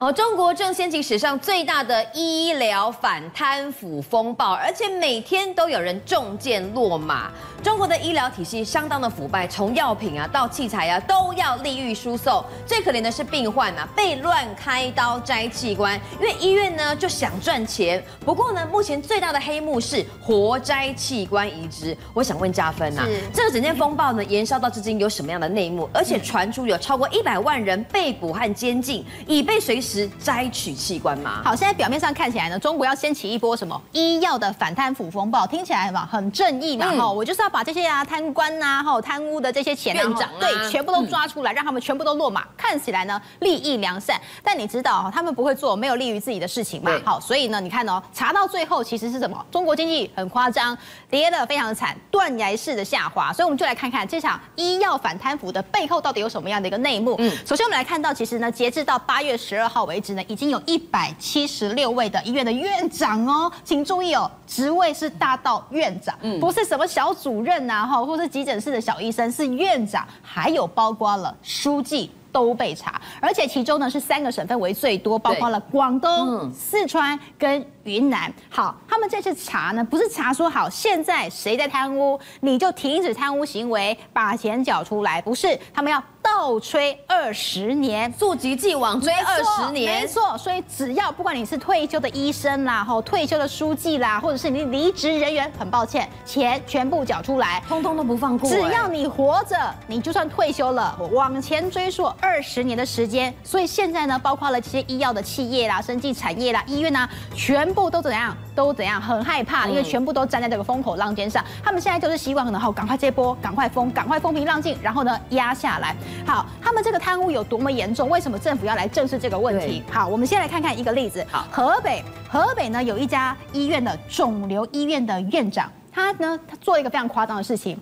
哦，中国正掀起史上最大的医疗反贪腐风暴，而且每天都有人中箭落马。中国的医疗体系相当的腐败，从药品啊到器材啊都要利益输送。最可怜的是病患啊，被乱开刀摘器官，因为医院呢就想赚钱。不过呢，目前最大的黑幕是活摘器官移植。我想问加分呐，这个整件风暴呢延烧到至今有什么样的内幕？而且传出有超过一百万人被捕和监禁，已被随时。是摘取器官吗？好，现在表面上看起来呢，中国要掀起一波什么医药的反贪腐风暴，听起来嘛很正义嘛哈、嗯，我就是要把这些啊贪官呐哈贪污的这些钱、啊、院长、啊、对全部都抓出来、嗯，让他们全部都落马，看起来呢利益良善，但你知道他们不会做没有利于自己的事情嘛？好，所以呢你看哦，查到最后其实是什么？中国经济很夸张，跌得非常的惨，断崖式的下滑。所以我们就来看看这场医药反贪腐的背后到底有什么样的一个内幕。嗯，首先我们来看到，其实呢截至到八月十二号。为止呢，已经有一百七十六位的医院的院长哦，请注意哦，职位是大到院长，嗯，不是什么小主任呐，哈，或是急诊室的小医生，是院长，还有包括了书记都被查，而且其中呢是三个省份为最多，包括了广东、四川跟云南。好，他们这次查呢，不是查说好现在谁在贪污，你就停止贪污行为，把钱缴出来，不是，他们要。倒吹二十年，溯及既往追二十年，没错。所以只要不管你是退休的医生啦，吼退休的书记啦，或者是你离职人员，很抱歉，钱全部缴出来，通通都不放过。只要你活着，你就算退休了，往前追溯二十年的时间。所以现在呢，包括了这些医药的企业啦、生技产业啦、医院呐，全部都怎样？都怎样？很害怕，因为全部都站在这个风口浪尖上。他们现在就是希望很好赶快接波，赶快封，赶快风平浪静，然后呢压下来。好，他们这个贪污有多么严重？为什么政府要来正视这个问题？好，我们先来看看一个例子。好，河北，河北呢有一家医院的肿瘤医院的院长，他呢他做了一个非常夸张的事情。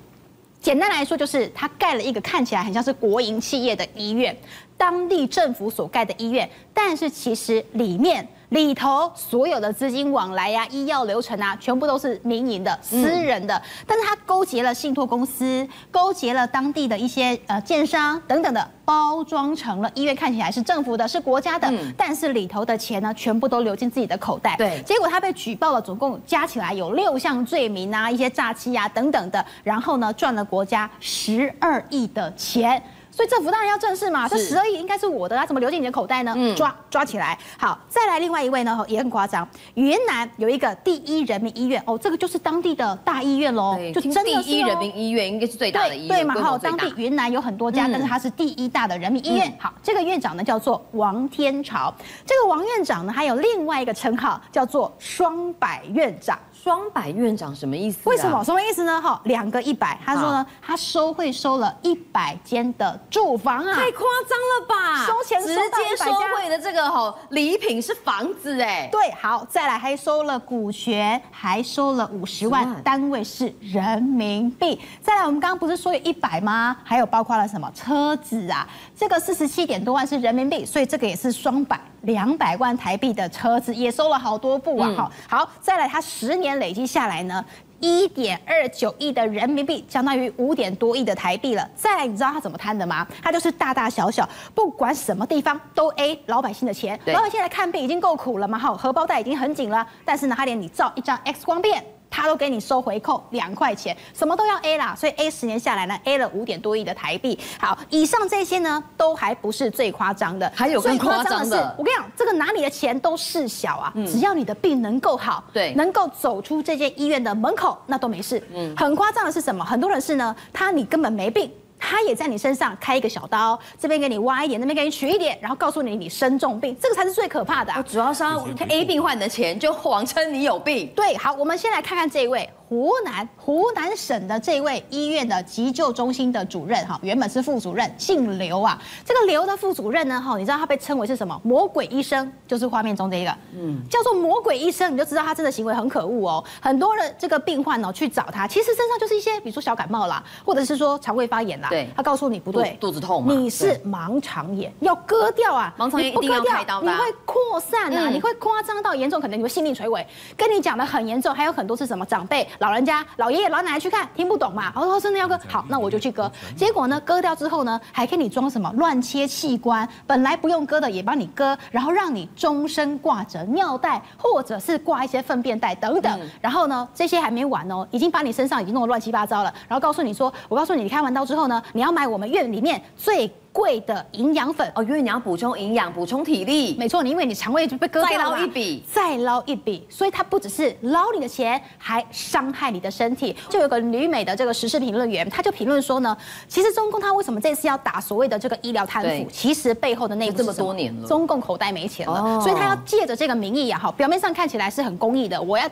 简单来说，就是他盖了一个看起来很像是国营企业的医院，当地政府所盖的医院，但是其实里面。里头所有的资金往来呀、啊、医药流程啊，全部都是民营的、私人的。但是他勾结了信托公司，勾结了当地的一些呃建商等等的，包装成了医院看起来是政府的、是国家的，但是里头的钱呢，全部都流进自己的口袋。对，结果他被举报了，总共加起来有六项罪名啊，一些诈欺啊等等的，然后呢赚了国家十二亿的钱。所以政府当然要正视嘛，这十二亿应该是我的，啊怎么流进你的口袋呢？嗯、抓抓起来。好，再来另外一位呢，也很夸张。云南有一个第一人民医院，哦，这个就是当地的大医院喽，就真的是第一人民医院应该是最大的医院，对，对嘛？哈，当地云南有很多家，但是它是第一大的人民医院。好，这个院长呢叫做王天朝，这个王院长呢还有另外一个称号叫做双百院长。双百院长什么意思？为什么？什么意思呢？哈，两个一百。他说呢，他收会收了一百间的住房啊，太夸张了吧？收钱收直接收贿的这个哈礼品是房子哎。对，好，再来还收了股权，还收了五十万，单位是人民币。再来，我们刚刚不是说有一百吗？还有包括了什么车子啊？这个四十七点多万是人民币，所以这个也是双百。两百万台币的车子也收了好多部啊！好，好，再来，他十年累积下来呢，一点二九亿的人民币，相当于五点多亿的台币了。再来，你知道他怎么贪的吗？他就是大大小小，不管什么地方都 A 老百姓的钱。老百姓来看病已经够苦了嘛，哈，荷包袋已经很紧了，但是呢，他连你照一张 X 光片。他都给你收回扣两块钱，什么都要 A 啦，所以 A 十年下来呢，A 了五点多亿的台币。好，以上这些呢，都还不是最夸张的，还有更夸张的是，我跟你讲，这个拿你的钱都事小啊，只要你的病能够好，对，能够走出这间医院的门口，那都没事。嗯，很夸张的是什么？很多人是呢，他你根本没病。他也在你身上开一个小刀，这边给你挖一点，那边给你取一点，然后告诉你你生重病，这个才是最可怕的啊。主要是要 A 病患的钱，就谎称你有病。对，好，我们先来看看这一位。湖南湖南省的这位医院的急救中心的主任哈，原本是副主任，姓刘啊。这个刘的副主任呢，哈，你知道他被称为是什么？魔鬼医生，就是画面中这一个，嗯，叫做魔鬼医生，你就知道他真的行为很可恶哦。很多的这个病患哦去找他，其实身上就是一些，比如说小感冒啦，或者是说肠胃发炎啦。对，他告诉你不对，肚子痛，你是盲肠炎，要割掉啊，盲肠炎一定要开刀的，你会扩散啊，你会夸张到严重，可能你会性命垂危。跟你讲的很严重，还有很多是什么长辈老人家、老爷爷、老奶奶去看，听不懂嘛？我说真的要割，好，那我就去割。结果呢，割掉之后呢，还给你装什么乱切器官，本来不用割的也帮你割，然后让你终身挂着尿袋，或者是挂一些粪便袋等等。然后呢，这些还没完哦，已经把你身上已经弄得乱七八糟了，然后告诉你说，我告诉你，你开完刀之后呢，你要买我们院里面最。贵的营养粉哦，因为你要补充营养、补充体力，没错，你因为你肠胃就被割掉了，再捞一笔，再捞一笔，所以它不只是捞你的钱，还伤害你的身体。就有个旅美的这个时事评论员，他就评论说呢，其实中共他为什么这次要打所谓的这个医疗贪腐？其实背后的内部这么多年了，中共口袋没钱了，哦、所以他要借着这个名义啊，好，表面上看起来是很公益的，我要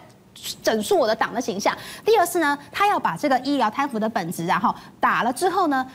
整肃我的党的形象。第二是呢，他要把这个医疗贪腐的本质，然后打了之后呢。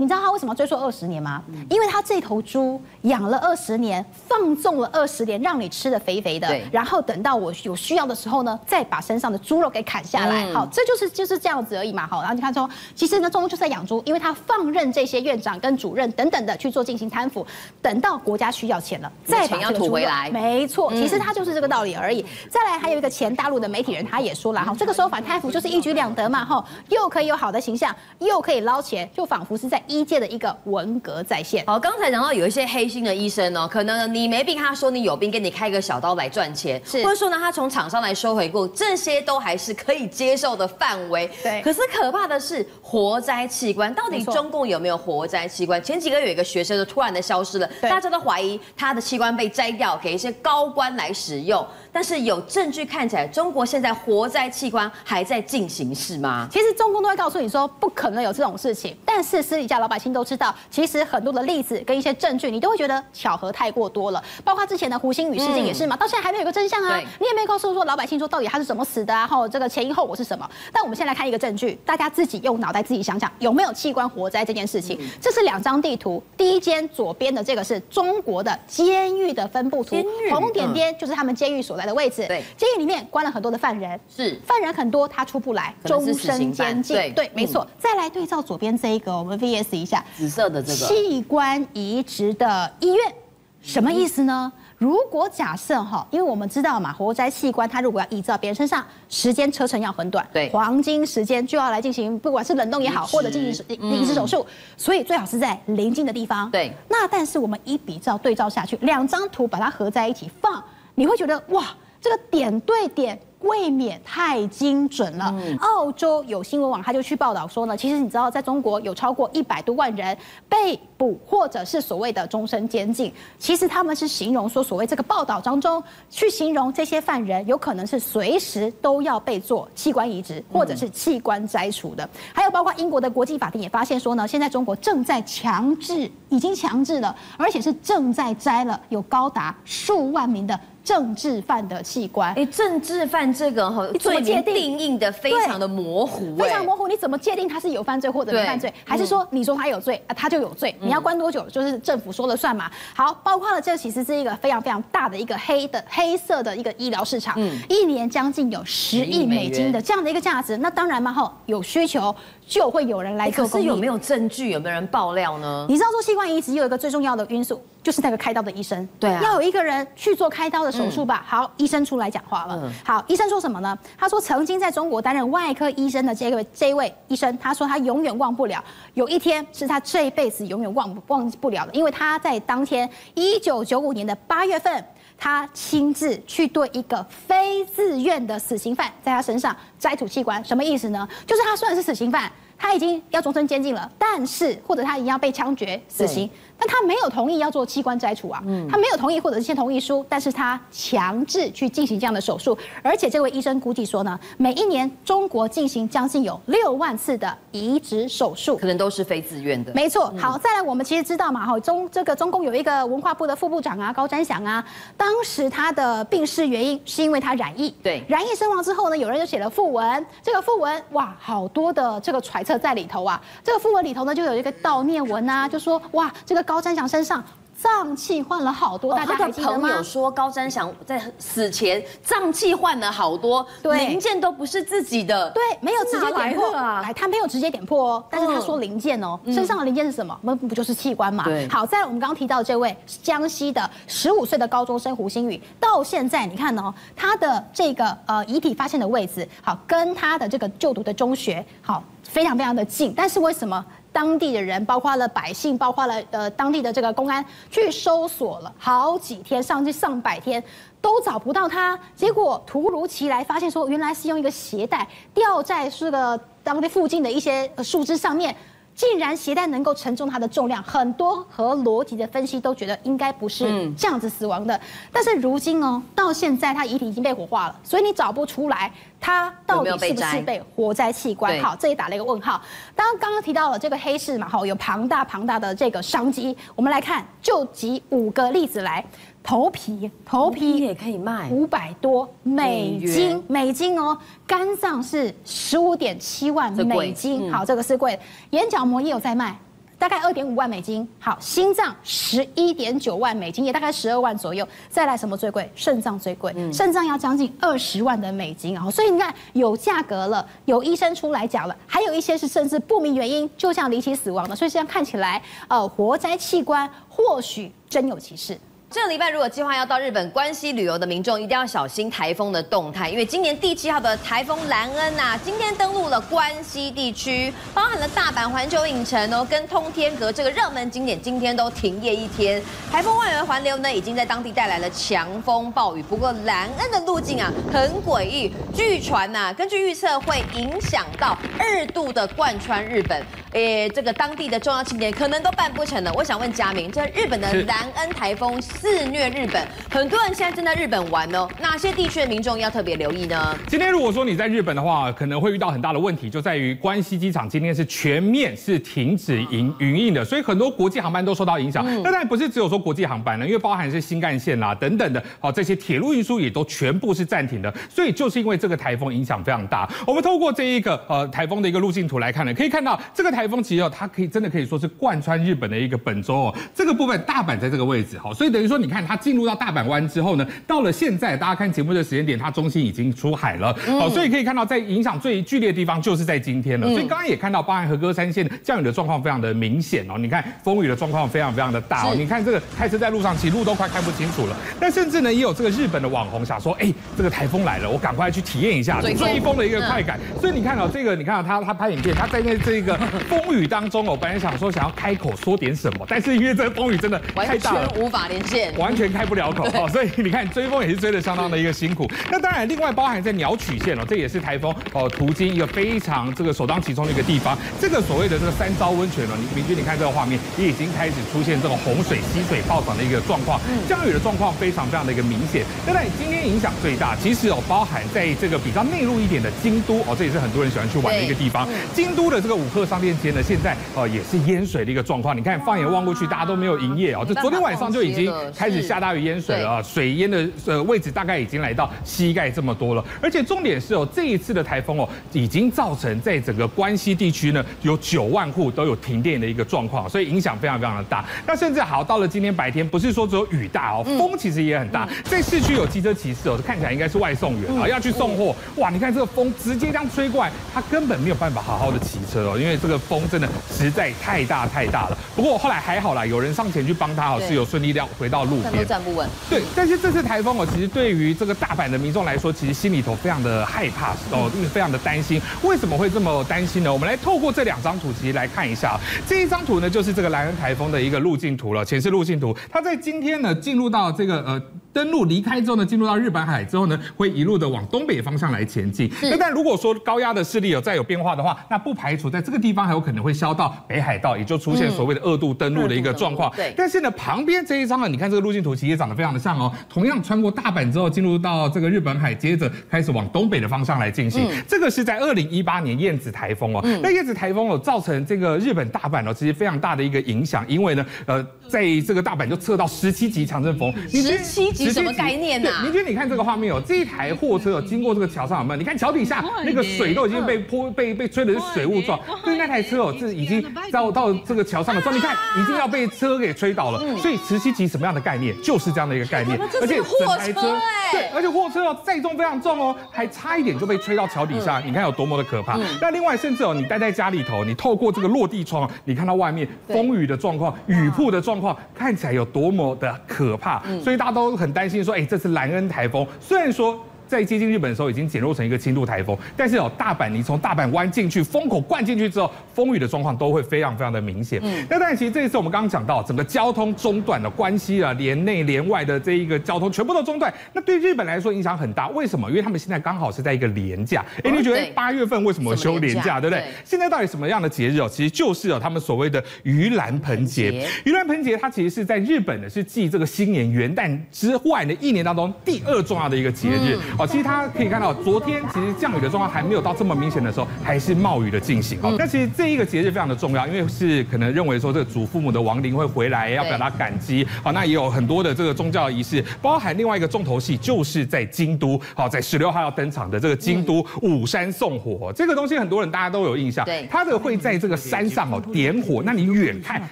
你知道他为什么追溯二十年吗？因为他这头猪养了二十年，放纵了二十年，让你吃的肥肥的，然后等到我有需要的时候呢，再把身上的猪肉给砍下来。好，这就是就是这样子而已嘛。好，然后你看说，其实呢，中共就是在养猪，因为他放任这些院长跟主任等等的去做进行贪腐，等到国家需要钱了，再把这个猪肉回来。没错，其实他就是这个道理而已。再来，还有一个前大陆的媒体人，他也说了哈，这个时候反贪腐就是一举两得嘛，哈，又可以有好的形象，又可以捞钱，就仿佛是在。医界的一个文革再现。好，刚才讲到有一些黑心的医生哦，可能你没病，他说你有病，给你开个小刀来赚钱，是，或者说呢，他从厂商来收回过，这些都还是可以接受的范围。对。可是可怕的是活摘器官，到底中共有没有活摘器官？前几个月有一个学生就突然的消失了，大家都怀疑他的器官被摘掉，给一些高官来使用。但是有证据看起来，中国现在活摘器官还在进行，是吗？其实中共都会告诉你说，不可能有这种事情。但是私底下老百姓都知道，其实很多的例子跟一些证据，你都会觉得巧合太过多了。包括之前的胡星宇事件也是嘛，到现在还没有一个真相啊。你也没有告诉说老百姓说到底他是怎么死的啊，然后这个前因后果是什么？但我们先来看一个证据，大家自己用脑袋自己想想，有没有器官活摘这件事情？这是两张地图，第一间左边的这个是中国的监狱的分布图，红点点就是他们监狱所在的位置。对，监狱里面关了很多的犯人，是犯人很多，他出不来，终身监禁。对，没错。再来对照左边这一个，我们 VS 一下，紫色的这个器官移植的医院，什么意思呢？如果假设哈，因为我们知道嘛，活摘器官它如果要移植到别人身上，时间车程要很短，对，黄金时间就要来进行，不管是冷冻也好，或者进行移植手术，所以最好是在临近的地方。对，那但是我们一比照对照下去，两张图把它合在一起放，你会觉得哇。这个点对点未免太精准了。澳洲有新闻网，他就去报道说呢，其实你知道，在中国有超过一百多万人被捕，或者是所谓的终身监禁。其实他们是形容说，所谓这个报道当中去形容这些犯人，有可能是随时都要被做器官移植，或者是器官摘除的。还有包括英国的国际法庭也发现说呢，现在中国正在强制，已经强制了，而且是正在摘了有高达数万名的。政治犯的器官，哎，政治犯这个哈，你怎么界定？定义的非常的模糊，非常模糊。你怎么界定他是有犯罪或者没犯罪？还是说你说他有罪啊，他就有罪？你要关多久，就是政府说了算嘛？好，包括了这其实是一个非常非常大的一个黑的黑色的一个医疗市场，一年将近有十亿美金的这样的一个价值。那当然嘛，哈，有需求就会有人来做。可是有没有证据？有没有人爆料呢？你知道做器官移植有一个最重要的因素。就是那个开刀的医生，对啊，要有一个人去做开刀的手术吧。好，医生出来讲话了。好，医生说什么呢？他说曾经在中国担任外科医生的这位这位医生，他说他永远忘不了，有一天是他这一辈子永远忘忘不了的，因为他在当天一九九五年的八月份，他亲自去对一个非自愿的死刑犯在他身上摘除器官。什么意思呢？就是他虽然是死刑犯，他已经要终身监禁了，但是或者他已经要被枪决死刑。但他没有同意要做器官摘除啊，他没有同意或者是签同意书，但是他强制去进行这样的手术，而且这位医生估计说呢，每一年中国进行将近有六万次的移植手术，可能都是非自愿的。没错，好，再来我们其实知道嘛，哈，中这个中共有一个文化部的副部长啊，高瞻祥啊，当时他的病逝原因是因为他染疫，对，染疫身亡之后呢，有人就写了讣文，这个讣文哇，好多的这个揣测在里头啊，这个符文里头呢就有一个悼念文啊，就说哇，这个。高瞻祥身上脏器换了好多，大家还记得吗？他的朋友说高瞻翔在死前脏器换了好多，零件都不是自己的，对，没有直接点破啊，来，他没有直接点破哦，但是他说零件哦，身上的零件是什么？那不就是器官嘛？对，好，在我们刚刚提到的这位江西的十五岁的高中生胡星宇，到现在你看哦，他的这个呃遗体发现的位置，好，跟他的这个就读的中学，好，非常非常的近，但是为什么？当地的人，包括了百姓，包括了呃当地的这个公安，去搜索了好几天，上去上百天，都找不到他。结果突如其来发现说，原来是用一个鞋带吊在这个当地附近的一些树枝上面。竟然鞋带能够承重它的重量，很多和逻辑的分析都觉得应该不是这样子死亡的。但是如今哦，到现在他遗体已经被火化了，所以你找不出来他到底是不是被活摘器官。好，这里打了一个问号。当刚刚提到了这个黑市嘛，哈，有庞大庞大的这个商机。我们来看，就举五个例子来。头皮，头皮也可以卖五百多美金，美金哦。肝脏是十五点七万美金，好，这个是贵。眼角膜也有在卖，大概二点五万美金。好，心脏十一点九万美金，也大概十二万左右。再来什么最贵？肾脏最贵，肾脏要将近二十万的美金啊。所以你看，有价格了，有医生出来讲了，还有一些是甚至不明原因就这样离奇死亡的。所以这样看起来，呃，活摘器官或许真有其事。这个礼拜，如果计划要到日本关西旅游的民众，一定要小心台风的动态，因为今年第七号的台风兰恩呐，今天登陆了关西地区，包含了大阪环球影城哦，跟通天阁这个热门景点，今天都停业一天。台风外围环流呢，已经在当地带来了强风暴雨。不过兰恩的路径啊，很诡异，据传呐，根据预测会影响到二度的贯穿日本，诶，这个当地的重要庆典可能都办不成了。我想问佳明，这日本的兰恩台风。肆虐日本，很多人现在正在日本玩哦。哪些地区的民众要特别留意呢？今天如果说你在日本的话，可能会遇到很大的问题，就在于关西机场今天是全面是停止营营运的，所以很多国际航班都受到影响。那当然不是只有说国际航班了，因为包含是新干线啦等等的，好，这些铁路运输也都全部是暂停的。所以就是因为这个台风影响非常大。我们透过这一个呃台风的一个路径图来看呢，可以看到这个台风其实哦，它可以真的可以说是贯穿日本的一个本州哦。这个部分大阪在这个位置，好，所以等于。说你看它进入到大阪湾之后呢，到了现在大家看节目的时间点，它中心已经出海了，好，所以可以看到在影响最剧烈的地方就是在今天了。所以刚刚也看到，包含和歌山县降雨的状况非常的明显哦。你看风雨的状况非常非常的大哦。你看这个开车在路上其实路都快看不清楚了。但甚至呢，也有这个日本的网红想说，哎，这个台风来了，我赶快去体验一下追风的一个快感。所以你看到这个，你看到他他拍影片，他在那这个风雨当中我，本来想说想要开口说点什么，但是因为这个风雨真的太大了，无法连线。完全开不了口哦，所以你看追风也是追的相当的一个辛苦。那当然，另外包含在鸟取县哦，这也是台风哦途经一个非常这个首当其冲的一个地方。这个所谓的这个三遭温泉哦，你明君你看这个画面，也已经开始出现这种洪水、溪水暴涨的一个状况，降雨的状况非常非常的一个明显。那在今天影响最大，其实哦包含在这个比较内陆一点的京都哦，这也是很多人喜欢去玩的一个地方。京都的这个五鹤商店街呢，现在哦也是淹水的一个状况。你看放眼望过去，大家都没有营业哦，这昨天晚上就已经开始下大雨淹水了啊，水淹的呃位置大概已经来到膝盖这么多了，而且重点是哦，这一次的台风哦，已经造成在整个关西地区呢，有九万户都有停电的一个状况，所以影响非常非常的大。那甚至好到了今天白天，不是说只有雨大哦，风其实也很大。在市区有机车骑士哦，看起来应该是外送员啊，要去送货。哇，你看这个风直接这样吹过来，他根本没有办法好好的骑车哦，因为这个风真的实在太大太大了。不过后来还好啦，有人上前去帮他哦，是有顺利的回到路边。站不稳。对，但是这次台风哦，其实对于这个大阪的民众来说，其实心里头非常的害怕哦，因为非常的担心。为什么会这么担心呢？我们来透过这两张图，其实来看一下。这一张图呢，就是这个莱恩台风的一个路径图了，前视路径图。它在今天呢，进入到这个呃。登陆离开之后呢，进入到日本海之后呢，会一路的往东北方向来前进。那但如果说高压的势力有再有变化的话，那不排除在这个地方还有可能会消到北海道，也就出现所谓的二度登陆的一个状况。对。但是呢，旁边这一张啊，你看这个路径图其实也长得非常的像哦。同样穿过大阪之后，进入到这个日本海，接着开始往东北的方向来进行。这个是在二零一八年燕子台风哦。那燕子台风哦，造成这个日本大阪哦，其实非常大的一个影响，因为呢，呃，在这个大阪就测到十七级强阵风，十七。级什么概念呢？明君，你看这个画面哦，这一台货车有经过这个桥上有没有？你看桥底下那个水都已经被泼被被吹的是水雾状，就是那台车哦，是已经到到这个桥上的时候，你看已经要被车给吹倒了。所以十七级什么样的概念？就是这样的一个概念，而且整台车对，而且货车哦载重非常重哦，还差一点就被吹到桥底下，你看有多么的可怕。那另外甚至哦，你待在家里头，你透过这个落地窗，你看到外面风雨的状况、雨瀑的状况，看起来有多么的可怕。所以大家都很担心说，哎，这次兰恩台风虽然说。在接近日本的时候，已经减弱成一个轻度台风，但是哦，大阪你从大阪湾进去，风口灌进去之后，风雨的状况都会非常非常的明显。嗯，那但其实这一次我们刚刚讲到，整个交通中断的关系啊，连内连外的这一个交通全部都中断，那对日本来说影响很大。为什么？因为他们现在刚好是在一个连假。哎，你觉得八月份为什么休连假，对不对？现在到底什么样的节日哦？其实就是哦，他们所谓的盂兰盆节。盂兰盆节它其实是在日本呢，是继这个新年元旦之外的一年当中第二重要的一个节日。哦，其实它可以看到，昨天其实降雨的状况还没有到这么明显的时候，还是冒雨的进行。哦，那其实这一个节日非常的重要，因为是可能认为说这个祖父母的亡灵会回来，要表达感激。好，那也有很多的这个宗教仪式，包含另外一个重头戏，就是在京都，好，在十六号要登场的这个京都五山送火。这个东西很多人大家都有印象，对，它的会在这个山上哦点火，那你远看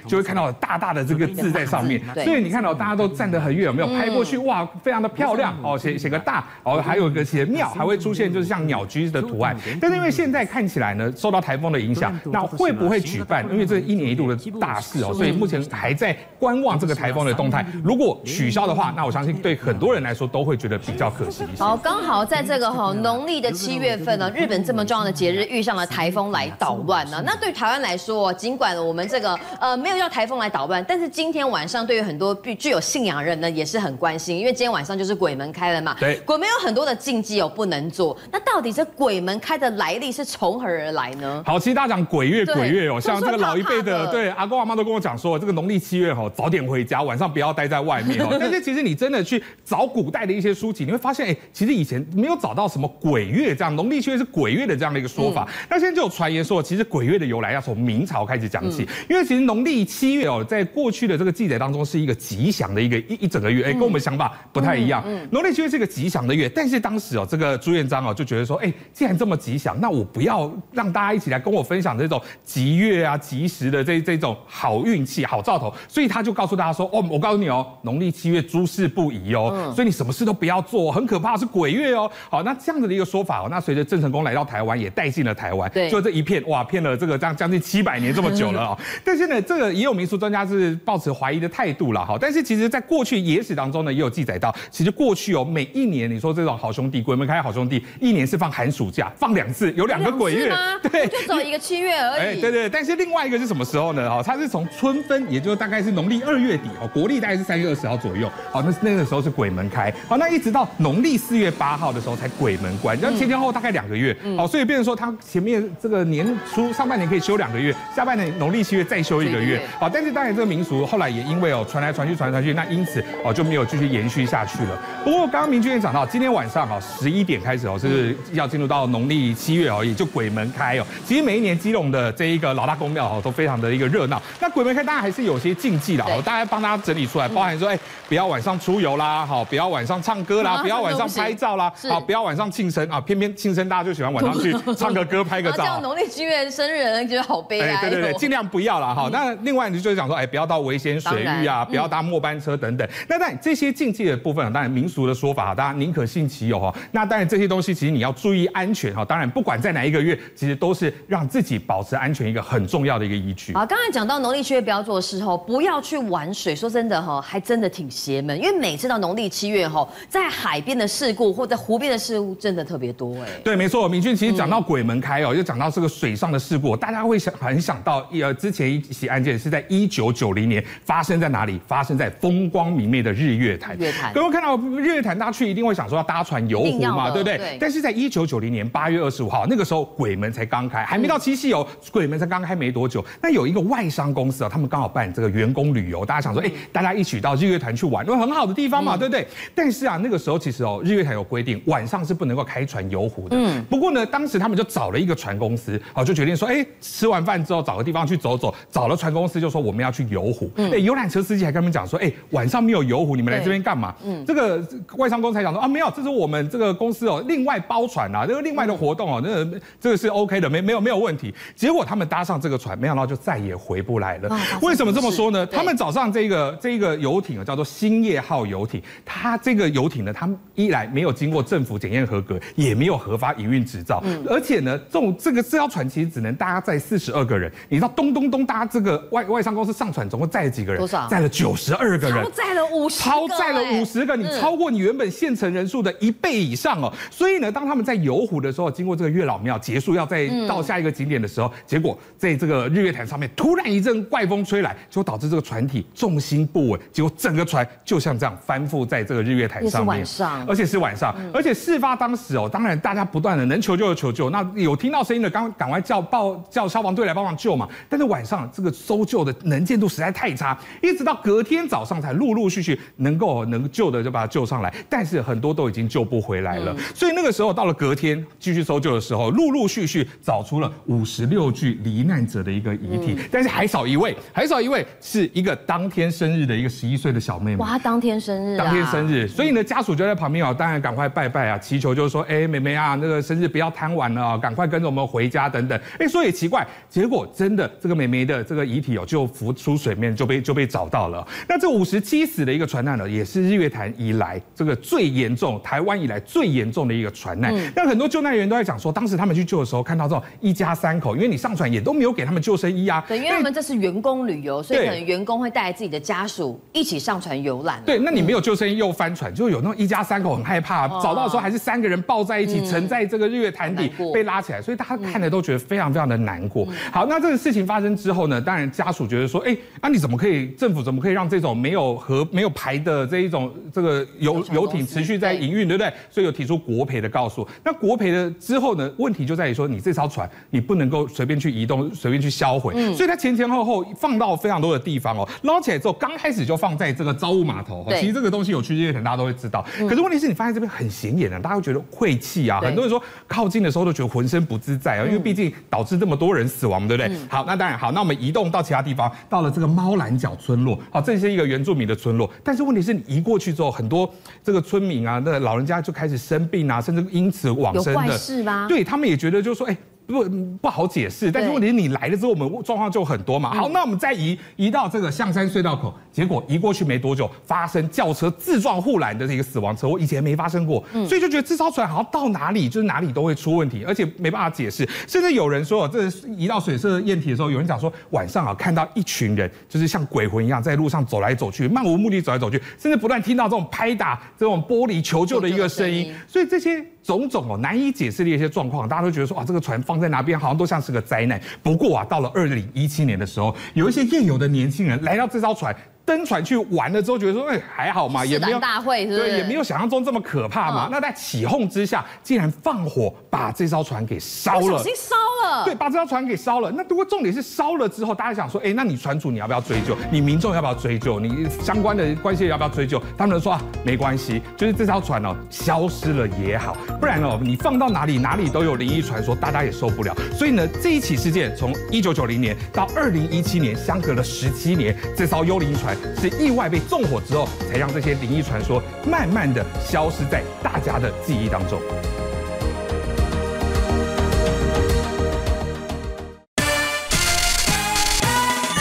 就会看到大大的这个字在上面，所以你看到大家都站得很远，有没有拍过去？哇，非常的漂亮哦，写写个大，哦，还有一个写。庙还会出现就是像鸟居的图案，但是因为现在看起来呢，受到台风的影响，那会不会举办？因为这是一年一度的大事哦，所以目前还在观望这个台风的动态。如果取消的话，那我相信对很多人来说都会觉得比较可惜。好，刚好在这个哈农历的七月份呢，日本这么重要的节日遇上了台风来捣乱呢。那对台湾来说，尽管我们这个呃没有要台风来捣乱，但是今天晚上对于很多具具有信仰人呢也是很关心，因为今天晚上就是鬼门开了嘛。对，鬼门有很多的禁忌。有不能做，那到底这鬼门开的来历是从何而来呢？好，其实大家讲鬼月，鬼月哦，像这个老一辈的，对阿公阿妈都跟我讲说，这个农历七月哦，早点回家，晚上不要待在外面哦。但是其实你真的去找古代的一些书籍，你会发现，哎，其实以前没有找到什么鬼月这样，农历七月是鬼月的这样的一个说法。那现在就有传言说，其实鬼月的由来要从明朝开始讲起，因为其实农历七月哦，在过去的这个记载当中是一个吉祥的一个一一整个月，哎，跟我们想法不太一样。农历七月是一个吉祥的月，但是当时哦。这个朱元璋哦就觉得说，哎，既然这么吉祥，那我不要让大家一起来跟我分享这种吉月啊、吉时的这这种好运气、好兆头，所以他就告诉大家说，哦，我告诉你哦，农历七月诸事不宜哦，所以你什么事都不要做，很可怕，是鬼月哦。好，那这样子的一个说法哦，那随着郑成功来到台湾，也带进了台湾，对，就这一片哇，骗了这个将将近七百年这么久了哦。但是呢，这个也有民俗专家是抱持怀疑的态度了哈。但是其实在过去野史当中呢，也有记载到，其实过去哦，每一年你说这种好兄弟鬼。门开好兄弟，一年是放寒暑假，放两次，有两个鬼月，对，就走一个七月而已。哎，对对，但是另外一个是什么时候呢？哦，它是从春分，也就是大概是农历二月底哦，国历大概是三月二十号左右。好，那那个时候是鬼门开。好，那一直到农历四月八号的时候才鬼门关，然后前前后大概两个月。哦，所以变成说它前面这个年初上半年可以休两个月，下半年农历七月再休一个月。好，但是当然这个民俗后来也因为哦传来传去传来传去，那因此哦就没有继续延续下去了。不过刚刚明君也讲到，今天晚上哦十一点开始哦，是要进入到农历七月而已，就鬼门开哦。其实每一年基隆的这一个老大公庙哦，都非常的一个热闹。那鬼门开当然还是有些禁忌的哦，大家帮大家整理出来，包含说，哎，不要晚上出游啦，好，不要晚上唱歌啦，不要晚上拍照啦，好，不要晚上庆生啊。偏偏庆生大家就喜欢晚上去 唱个歌、拍个照。这样农历七月生日觉得好悲哀。对对对，尽量不要了哈。那另外你就是讲说，哎，不要到危险水域啊，不要搭末班车等等。那当然这些禁忌的部分，当然民俗的说法，大家宁可信其有哈。那当然这些东西。其实你要注意安全哈，当然不管在哪一个月，其实都是让自己保持安全一个很重要的一个依据。啊，刚才讲到农历七月不要做的事后，不要去玩水。说真的哈，还真的挺邪门，因为每次到农历七月哈，在海边的事故或者湖边的事故真的特别多哎。对，没错，明俊其实讲到鬼门开哦，又讲到这个水上的事故，大家会想很想到呃，之前一起案件是在一九九零年发生在哪里？发生在风光明媚的日月潭。日月潭，各位看到日月潭，大家去一定会想说要搭船游湖嘛，对不对？对。但是在一九九零年八月二十五号，那个时候鬼门才刚开，还没到七夕哦，鬼门才刚开没多久。那有一个外商公司啊，他们刚好办这个员工旅游，大家想说，哎，大家一起到日月潭去玩，因为很好的地方嘛，对不对？但是啊，那个时候其实哦，日月潭有规定，晚上是不能够开船游湖的。嗯。不过呢，当时他们就找了一个船公司，哦，就决定说，哎，吃完饭之后找个地方去走走，找了船公司就说我们要去游湖。嗯。哎，游览车司机还跟他们讲说，哎，晚上没有游湖，你们来这边干嘛？嗯。这个外商公司才讲说啊，没有，这是我们这个公司哦，另外包船啊，这个另外的活动哦，那个这个是 OK 的，没没有没有问题。结果他们搭上这个船，没想到就再也回不来了。为什么这么说呢？他们早上这个这个游艇啊，叫做兴业号游艇，它这个游艇呢，他们一来没有经过政府检验合格，也没有核发营运执照，而且呢，这种这个这条船其实只能搭载四十二个人。你知道咚咚咚搭这个外外商公司上船总共载了几个人？多少？载了九十二个人，超载了五十，超载了五十个，你超过你原本现成人数的一倍以上哦。所以呢，当他们在游湖的时候，经过这个月老庙结束，要再到下一个景点的时候，结果在这个日月潭上面突然一阵怪风吹来，就导致这个船体重心不稳，结果整个船就像这样翻覆在这个日月潭上面。晚上，而且是晚上，而且事发当时哦，当然大家不断的能求救就求救，那有听到声音的，刚赶快叫报叫消防队来帮忙救嘛。但是晚上这个搜救的能见度实在太差，一直到隔天早上才陆陆续续能够能救的就把它救上来，但是很多都已经救不回来了。所以那个时候到了隔天继续搜救的时候，陆陆续续找出了五十六具罹难者的一个遗体，但是还少一位，还少一位是一个当天生日的一个十一岁的小妹妹。哇，当天生日，当天生日，所以呢家属就在旁边啊，当然赶快拜拜啊，祈求就是说，哎，妹妹啊，那个生日不要贪玩了啊，赶快跟着我们回家等等。哎，说也奇怪，结果真的这个妹妹的这个遗体哦就浮出水面，就被就被找到了。那这五十七死的一个船难呢，也是日月潭以来这个最严重，台湾以来最严重的一个船难。那很多救难员都在讲说，当时他们去救的时候，看到这种一家三口，因为你上船也都没有给他们救生衣啊。对，因为他们这是员工旅游，所以可能员工会带来自己的家属一起上船游览。对，那你没有救生衣又翻船，就有那种一家三口很害怕，找到的时候还是三个人抱在一起沉在这个日月潭底被拉起来，所以大家看的都觉得非常非常的难过。好，那这个事情发生之后呢，当然家属觉得说，哎，那你怎么可以，政府怎么可以让这种没有和没有牌的这一种这个游游艇持续在营运，对不对？所以有提出国赔的告诉。那国赔的之后呢，问题就在于说，你这艘船你不能够随便去移动，随便去销毁。所以它前前后后放到非常多的地方哦，捞起来之后，刚开始就放在这个造雾码头。其实这个东西有去日月潭，大家都会知道。可是问题是你发现这边很显眼啊，大家会觉得晦气啊。很多人说靠近的时候都觉得浑身不自在啊，因为毕竟导致这么多人死亡，对不对？好，那当然好，那我们移动到其他地方，到了这个猫蓝角村落，好，这是一个原住民的村落。但是问题是你移过去之后，很多这个村民啊，那老人家就开始生病啊，甚至因此往生的。有怪事吗？对他们也觉得就是说，哎。不不好解释，但是问题是你来了之后，我们状况就很多嘛。好，那我们再移移到这个象山隧道口，结果移过去没多久，发生轿车自撞护栏的这个死亡车祸，以前没发生过，所以就觉得这艘船好像到哪里就是哪里都会出问题，而且没办法解释。甚至有人说，这移到水色验体的时候，有人讲说晚上啊看到一群人就是像鬼魂一样在路上走来走去，漫无目的走来走去，甚至不断听到这种拍打这种玻璃求救的一个声音，所以这些。种种哦难以解释的一些状况，大家都觉得说啊，这个船放在哪边好像都像是个灾难。不过啊，到了二零一七年的时候，有一些夜游的年轻人来到这艘船。登船去玩了之后，觉得说，哎，还好嘛，也没有大会是不是，对，也没有想象中这么可怕嘛。那在起哄之下，竟然放火把这艘船给烧了，小心烧了，对，把这艘船给烧了。那不过重点是烧了之后，大家想说，哎，那你船主你要不要追究？你民众要不要追究？你相关的关系要不要追究？他们就说啊，没关系，就是这艘船哦消失了也好，不然哦你放到哪里哪里都有灵异传说，大家也受不了。所以呢，这一起事件从一九九零年到二零一七年，相隔了十七年，这艘幽灵船。是意外被纵火之后，才让这些灵异传说慢慢的消失在大家的记忆当中。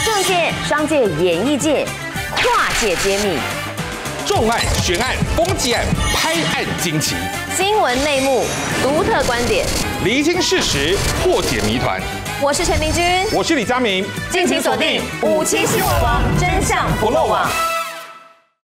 政界、商界、演艺界，跨界揭秘，重案、悬案、攻击案、拍案惊奇，新闻内幕、独特观点，厘清事实，破解谜团。我是陈明君，我是李佳明，敬请锁定《五七新闻网》，真相不漏网。